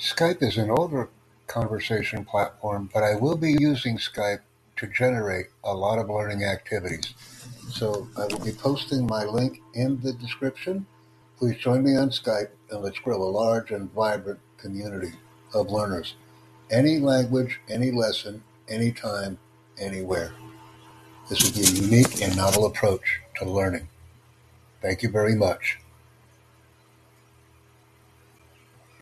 Skype is an older conversation platform, but I will be using Skype to generate a lot of learning activities. So I will be posting my link in the description. Please join me on Skype and let's grow a large and vibrant community of learners. Any language, any lesson, anytime, anywhere. This will be a unique and novel approach to learning. Thank you very much.